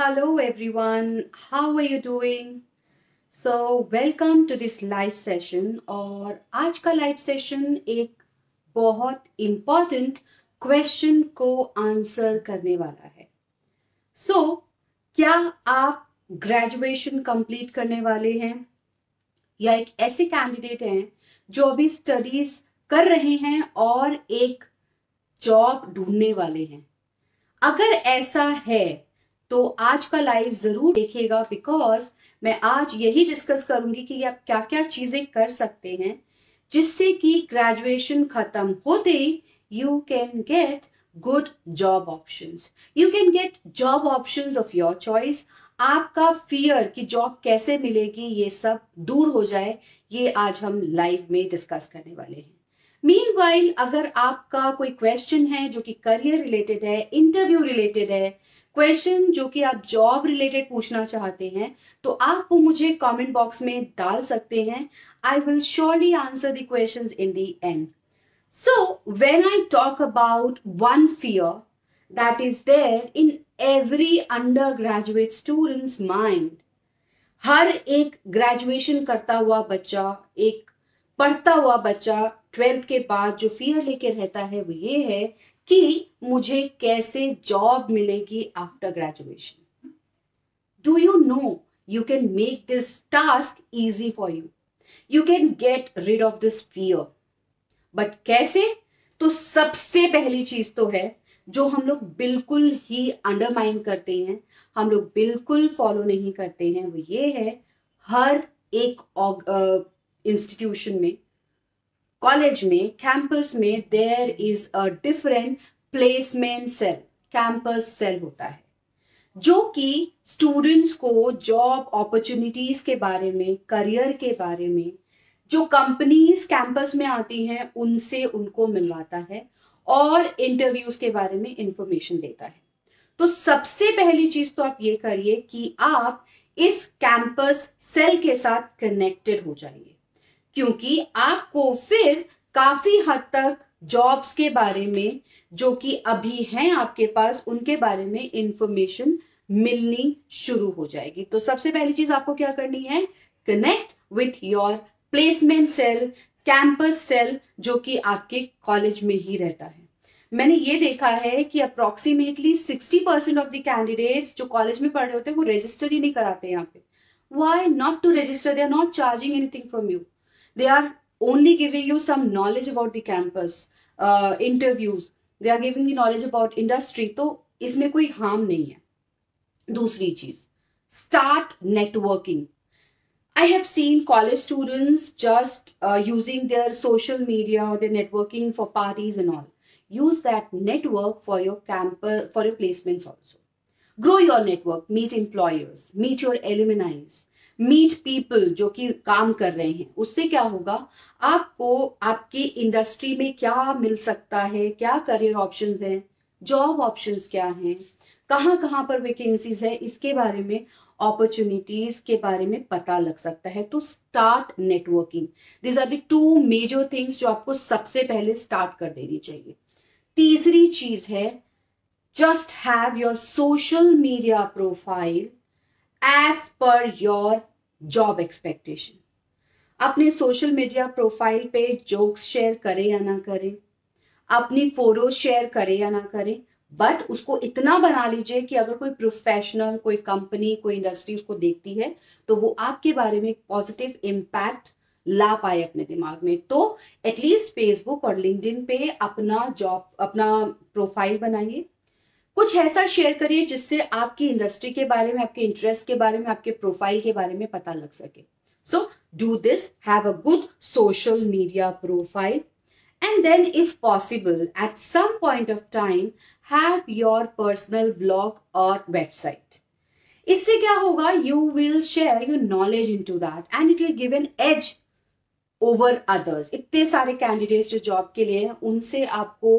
Hello everyone, how are you doing? So welcome to this live session. और आज का live session एक बहुत इंपॉर्टेंट क्वेश्चन को आंसर करने वाला है। सो so, क्या आप ग्रेजुएशन कंप्लीट करने वाले हैं? या एक ऐसे कैंडिडेट हैं जो अभी स्टडीज़ कर रहे हैं और एक जॉब ढूँढने वाले हैं? अगर ऐसा है तो आज का लाइव ज़रूर देखिएगा बिकॉज़ मैं आज यही डिस्कस करूँगी कि आप क्या क्या चीज़ें कर सकते हैं जिससे कि ग्रेजुएशन खत्म होते ही you can get good job options you can get job options of your choice आपका फियर कि जॉब कैसे मिलेगी, ये सब दूर हो जाए, ये आज हम लाइव में डिस्कस करने वाले हैं। मीन अगर आपका कोई क्वेश्चन है जो कि करियर रिलेटेड है इंटरव्यू रिलेटेड है क्वेश्चन जो कि आप जॉब रिलेटेड पूछना चाहते हैं तो आप वो मुझे कमेंट बॉक्स में डाल सकते हैं। I will surely answer the question in the end so when I talk about one fear that is there in every undergraduate students mind हर एक ग्रेजुएशन करता हुआ बच्चा, एक पढ़ता हुआ बच्चा ट्वेल्थ के बाद जो फियर लेके रहता है वो ये है कि मुझे कैसे जॉब मिलेगी after graduation do you know you can make this task easy for you you can get rid of this fear but कैसे? तो सबसे पहली चीज़ तो है जो हम लोग बिल्कुल ही अंडरमाइन करते हैं, हम लोग बिल्कुल फॉलो नहीं करते हैं, वो ये है, हर एक इंस्टीट्यूशन में कॉलेज में कैंपस में there is a different placement cell campus cell होता है। जो कि स्टूडेंट्स को जॉब अपॉर्चुनिटीज़ के बारे में करियर के बारे में, जो कंपनीज़ कैंपस में आती हैं, उनसे उनको मिलवाता है और इंटरव्यूज़ के बारे में इंफॉर्मेशन देता है। तो सबसे पहली चीज़ तो आप ये करिए कि आप इस कैंपस सेल के साथ कनेक्टेड हो जाइए। क्योंकि आपको फिर काफ़ी हद तक जॉब्स के बारे में, जो कि अभी हैं आपके पास, उनके बारे में इंफॉर्मेशन मिलनी शुरू हो जाएगी। तो सबसे पहली चीज़ आपको क्या करनी है? Connect with your placement cell campus cell जो कि आपके कॉलेज में ही रहता है। मैंने ये देखा है कि approximately 60 percent of the candidates जो कॉलेज में पढ़ रहे होते हैं, वो रजिस्टर ही नहीं कराते यहाँ पे। Why not to register they are not charging anything from you they are only giving you some knowledge about the campus uh, interviews they are giving the knowledge about industry तो इसमें कोई harm नहीं है दूसरी चीज start networking I have seen college students just uh, using their social media or their networking for parties and all. Use that network for your campus, for your placements also. Grow your network, meet employers, meet your alumni, meet people जो कि काम कर रहे हैं, उससे क्या होगा? आपको आपकी इंडस्ट्री में क्या मिल सकता है? क्या करियर ऑप्शंस हैं? जॉब ऑप्शंस क्या हैं? कहाँ कहाँ पर वैकेंसीज है? इसके बारे में अपॉर्चुनिटीज़ के बारे में पता लग सकता है। तो start networking this are the two major things जो आपको सबसे पहले स्टार्ट कर देनी चाहिए। तीसरी चीज़ है just have your social media profile as per your job expectation अपने सोशल मीडिया प्रोफ़ाइल पे जोक्स शेयर करें या ना करें, अपनी फ़ोटोज़ शेयर करें या ना करें बट उसको इतना बना लीजिए कि अगर कोई प्रोफेशनल कोई कंपनी कोई इंडस्ट्री उसको देखती है तो वो आपके बारे में पॉजिटिव इम्पैक्ट ला पाए अपने दिमाग में। तो एटलीस्ट फेसबुक और लिंक्डइन पे अपना जॉब अपना प्रोफ़ाइल बनाइए। कुछ ऐसा शेयर करिए जिससे आपकी इंडस्ट्री के बारे में, आपके इंटरेस्ट के बारे में, आपके प्रोफ़ाइल के बारे में पता लग सके। So do this have a good social media profile and then, if possible, at some point of time, have your personal blog or website. इससे क्या होगा? You will share your knowledge in to that and it will give an edge over others इतने सारे candidates जो job के लिए हैं, उनसे आपको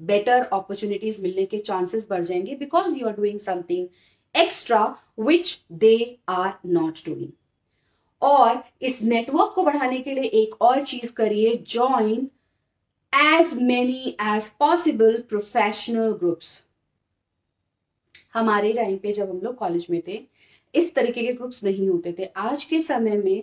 बेटर अपॉर्चुनिटीज़ मिलने के चांसेस बढ़ जाएँगे because you are doing something extra which they are not doing और इस नेटवर्क को बढ़ाने के लिए एक और चीज़ करिए join as many as possible professional groups हमारे टाइम पे जब हम लोग कॉलेज में थे, इस तरीके के ग्रुप्स नहीं होते थे। आज के समय में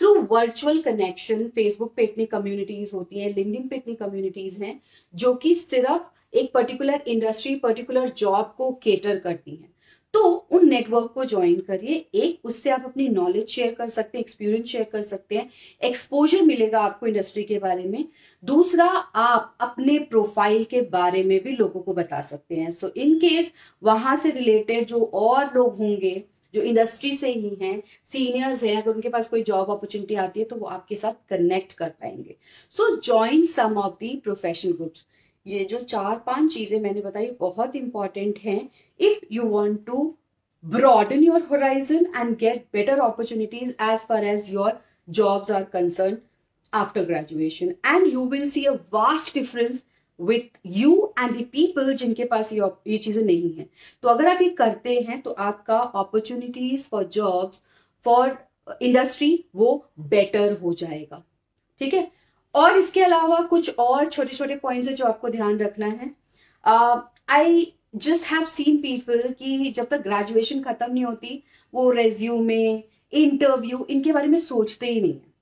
थ्रू वर्चुअल कनेक्शन फेसबुक पे इतनी कम्युनिटीज होती हैं लिंक्डइन पे इतनी कम्युनिटीज हैं, जो कि सिर्फ़ एक पर्टिकुलर इंडस्ट्री पर्टिकुलर जॉब को केटर करती हैं। तो उन नेटवर्क को ज्वाइन करिए, एक उससे आप अपनी नॉलेज शेयर कर सकते हैं एक्सपीरियंस शेयर कर सकते हैं एक्सपोजर मिलेगा आपको इंडस्ट्री के बारे में। दूसरा, आप अपने प्रोफ़ाइल के बारे में भी लोगों को बता सकते हैं। सो इन केस वहाँ से रिलेटेड जो और लोग होंगे जो इंडस्ट्री से ही हैं सीनियर्स हैं, अगर उनके पास कोई जॉब अपॉर्चुनिटी आती है तो वो आपके साथ कनेक्ट कर पाएँगे। So join some of the profession groups ये जो चार पाँच चीज़ें मैंने बताई, बहुत इंपॉर्टेंट हैं। If you want to broaden your horizon and get better opportunities as far as your jobs are concern after graduation and you will see a vast difference with you and the people जिनके पास ये ये चीज़ें नहीं है। तो अगर आप ये करते हैं तो आपका opportunities for jobs for industry वो बेटर हो जाएगा। ठीक है? और इसके अलावा कुछ और छोटे छोटे पॉइंट्स है जो आपको ध्यान रखना है। I just have seen people कि जब तक ग्रेजुएशन खत्म नहीं होती, वो रेज्यूमे इंटरव्यू इनके बारे में सोचते ही नहीं है।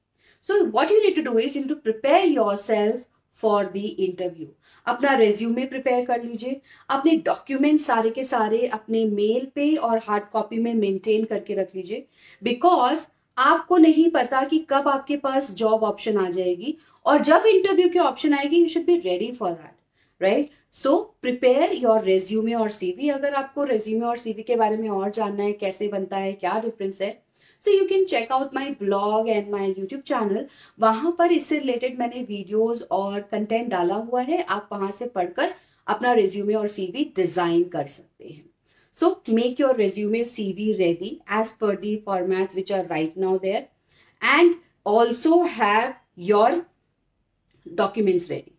So what you need to do is you to prepare yourself for the interview अपना रेज्यूमे प्रिपेयर कर लीजिए। अपने डॉक्यूमेंट सारे के सारे अपने मेल पे और हार्ड कॉपी में मेंटेन करके रख लीजिए। बिकॉज़ आपको नहीं पता कि कब आपके पास जॉब ऑप्शन आ जाएगी और जब इंटरव्यू के ऑप्शन आएगी you should be ready for that right so prepare your resume और सीवी अगर आपको रेज्यूमे और सीवी के बारे में और जानना है, कैसे बनता है, क्या डिफरेंस है so you can check out my blog and my YouTube channel वहाँ पर इससे रिलेटेड मैंने वीडियोज़ और कंटेंट डाला हुआ है। आप वहाँ से पढ़कर अपना रेज्यूमे और सीवी डिज़ाइन कर सकते हैं। So make your resume CV ready as per the format which are right now there and also have your documents ready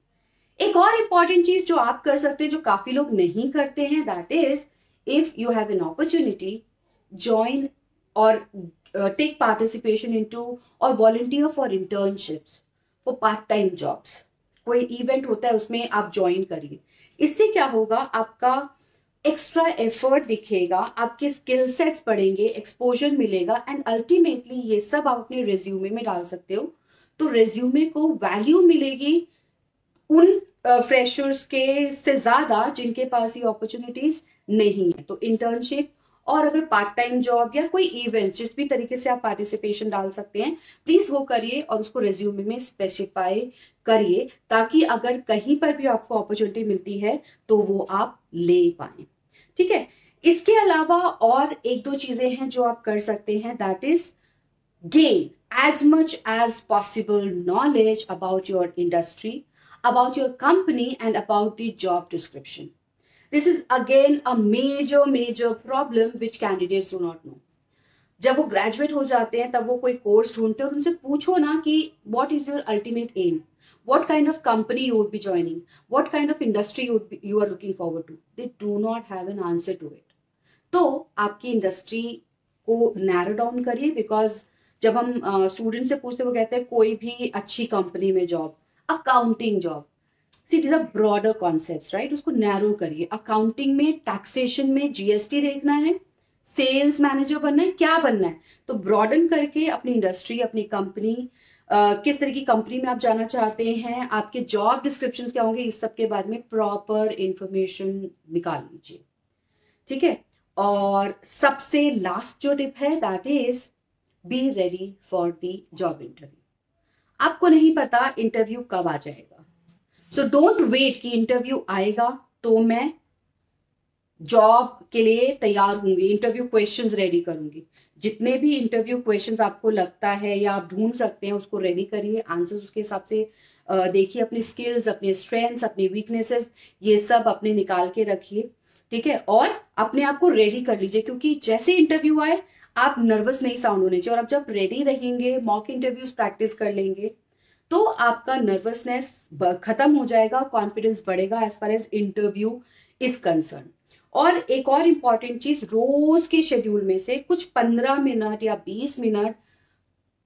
एक और इंपॉर्टेंट चीज़ जो आप कर सकते हैं, जो काफ़ी लोग नहीं करते हैं that is if you have an opportunity join और uh, take participation into or volunteer for internships for part time jobs. कोई इवेंट होता है उसमें आप ज्वाइन करिए। इससे क्या होगा? आपका एक्स्ट्रा एफर्ट दिखेगा आपके स्किल सेट्स बढ़ेंगे एक्सपोजर मिलेगा एंड अल्टीमेटली ये सब आप अपने रेज्यूमे में डाल सकते हो। तो रेज्यूमे को वैल्यू मिलेगी उन फ्रेशर्स uh, के से ज़्यादा जिनके पास ये अपॉर्चुनिटीज़ नहीं है। तो इंटर्नशिप और अगर पार्ट टाइम जॉब या कोई इवेंट जिस भी तरीके से आप पार्टिसिपेशन डाल सकते हैं प्लीज़ वो करिए और उसको रेज्यूमे में स्पेसिफाई करिए, ताकि अगर कहीं पर भी आपको अपॉर्चुनिटी मिलती है तो वो आप ले पाए। ठीक है? इसके अलावा और एक दो चीज़ें हैं जो आप कर सकते हैं that is gain as much as possible knowledge about your industry about your company and about the job description this is again a major major problem which candidates do not know जब वो graduate हो जाते हैं तब वो कोई course ढूंढते हैं और उनसे पूछो ना कि what is your ultimate aim company you would be joining? What kind of industry you would be, you are looking forward to? They do not have an answer to it. तो आपकी industry को narrow down करिए because जब हम student uh, से पूछते वो कहते हैं कोई भी अच्छी कंपनी में job accounting job see it is a broader concept right उसको नैरो करिए। अकाउंटिंग में टैक्सेशन में जीएसटी देखना है सेल्स मैनेजर बनना है क्या बनना है? तो ब्रॉडन करके अपनी इंडस्ट्री अपनी कंपनी Uh, किस तरह की कंपनी में आप जाना चाहते हैं आपके जॉब डिस्क्रिप्शन क्या होंगे इस सब के बारे में प्रॉपर इंफॉर्मेशन निकाल लीजिए। ठीक है? और सबसे लास्ट जो टिप है that is be ready for the job interview आपको नहीं पता इंटरव्यू कब आ जाएगा। सो डोंट वेट कि इंटरव्यू आएगा तो मैं जॉब के लिए तैयार होंगी इंटरव्यू क्वेश्चंस रेडी करूँगी। जितने भी इंटरव्यू क्वेश्चंस आपको लगता है या आप ढूंढ सकते हैं, उसको रेडी करिए। आंसर्स उसके हिसाब से देखिए अपनी स्किल्स अपने स्ट्रेंथ्स अपनी वीकनेसेस ये सब अपने निकाल के रखिए। ठीक है? और अपने आप को रेडी कर लीजिए, क्योंकि जैसे इंटरव्यू आए, आप नर्वस नहीं साउंड होने चाहिए। और आप जब रेडी रहेंगे मॉक इंटरव्यूज़ प्रैक्टिस कर लेंगे तो आपका नर्वसनेस खत्म हो जाएगा कॉन्फिडेंस बढ़ेगा as far as interview is concern और एक और इंपॉर्टेंट चीज़, रोज के शेड्यूल में से कुछ पंद्रह मिनट या बीस मिनट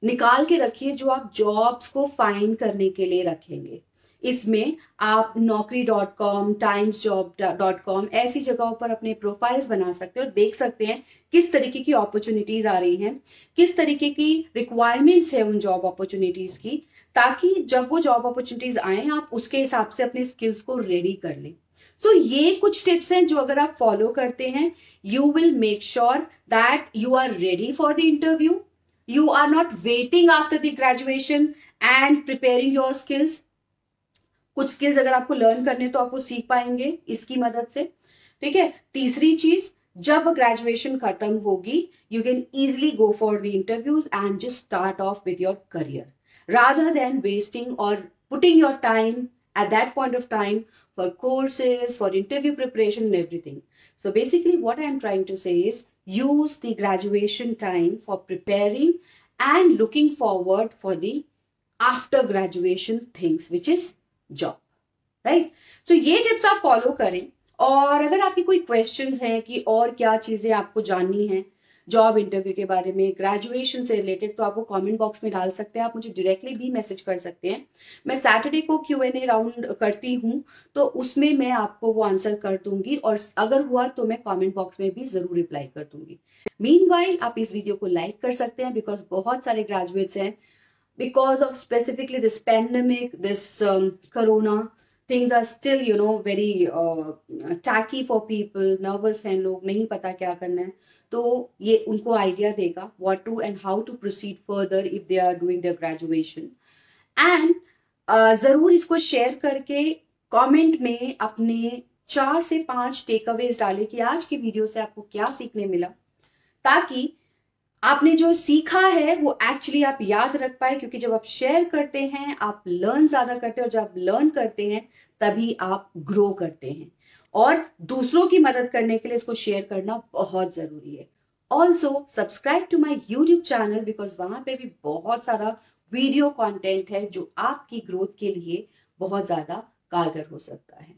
निकाल के रखिए जो आप जॉब्स को फाइंड करने के लिए रखेंगे। इसमें आप Naukri dot com Times job dot com ऐसी जगहों पर अपने प्रोफाइल्स बना सकते हैं और देख सकते हैं किस तरीके की अपॉर्चुनिटीज़ आ रही हैं, किस तरीके की रिक्वायरमेंट्स है उन जॉब अपॉर्चुनिटीज़ की। ताकि जब वो जॉब अपॉर्चुनिटीज़ आए आप उसके हिसाब से अपने स्किल्स को रेडी कर लें। सो so, ये कुछ टिप्स हैं जो अगर आप फॉलो करते हैं you will make sure that you are ready for the interview you are not waiting after the graduation and preparing your skills कुछ स्किल्स अगर आपको लर्न करने तो आप वो सीख पाएँगे इसकी मदद से। ठीक है? तीसरी चीज़ जब ग्रेजुएशन खत्म होगी you can easily go for the interviews and just start off with your career rather than wasting और putting your time at that point of time for courses, for interview preparation, and everything. So basically, what I'm trying to say is use the graduation time for preparing and looking forward for the after graduation things, which is job right so ये tips आप follow करें और अगर आपकी कोई questions हैं कि और क्या चीजें आपको जाननी है जॉब इंटरव्यू के बारे में ग्रेजुएशन से रिलेटेड तो आप वो कमेंट बॉक्स में डाल सकते हैं। आप मुझे डायरेक्टली भी मैसेज कर सकते हैं। मैं सैटरडे को क्यू एन ए राउंड करती हूँ तो उसमें मैं आपको वो आंसर कर दूँगी और अगर हुआ तो मैं कमेंट बॉक्स में भी ज़रूर रिप्लाई कर दूँगी। मीन आप इस वीडियो को लाइक कर सकते हैं बिकॉज़ बहुत सारे ग्रेजुएट्स हैं। Because of specifically this pandemic, this um, are still, you know, very uh, tacky for people, nervous हैं लोग नहीं पता क्या करना है तो ये उनको आइडिया देगा what to and how to proceed further if they are doing their graduation and uh, ज़रूर इसको शेयर करके कमेंट में अपने चार से पाँच टेक अवेज डाले कि आज की वीडियो से आपको क्या सीखने मिला ताकि आपने जो सीखा है, वो एक्चुअली आप याद रख पाए, क्योंकि जब आप शेयर करते हैं, आप लर्न ज़्यादा करते हैं और जब आप लर्न करते हैं, तभी आप ग्रो करते हैं। और दूसरों की मदद करने के लिए इसको शेयर करना बहुत ज़रूरी है। Also subscribe to my YouTube channel because वहाँ पे भी बहुत सारा वीडियो कॉन्टेंट है जो आपकी ग्रोथ के लिए बहुत ज़्यादा कारगर हो सकता है।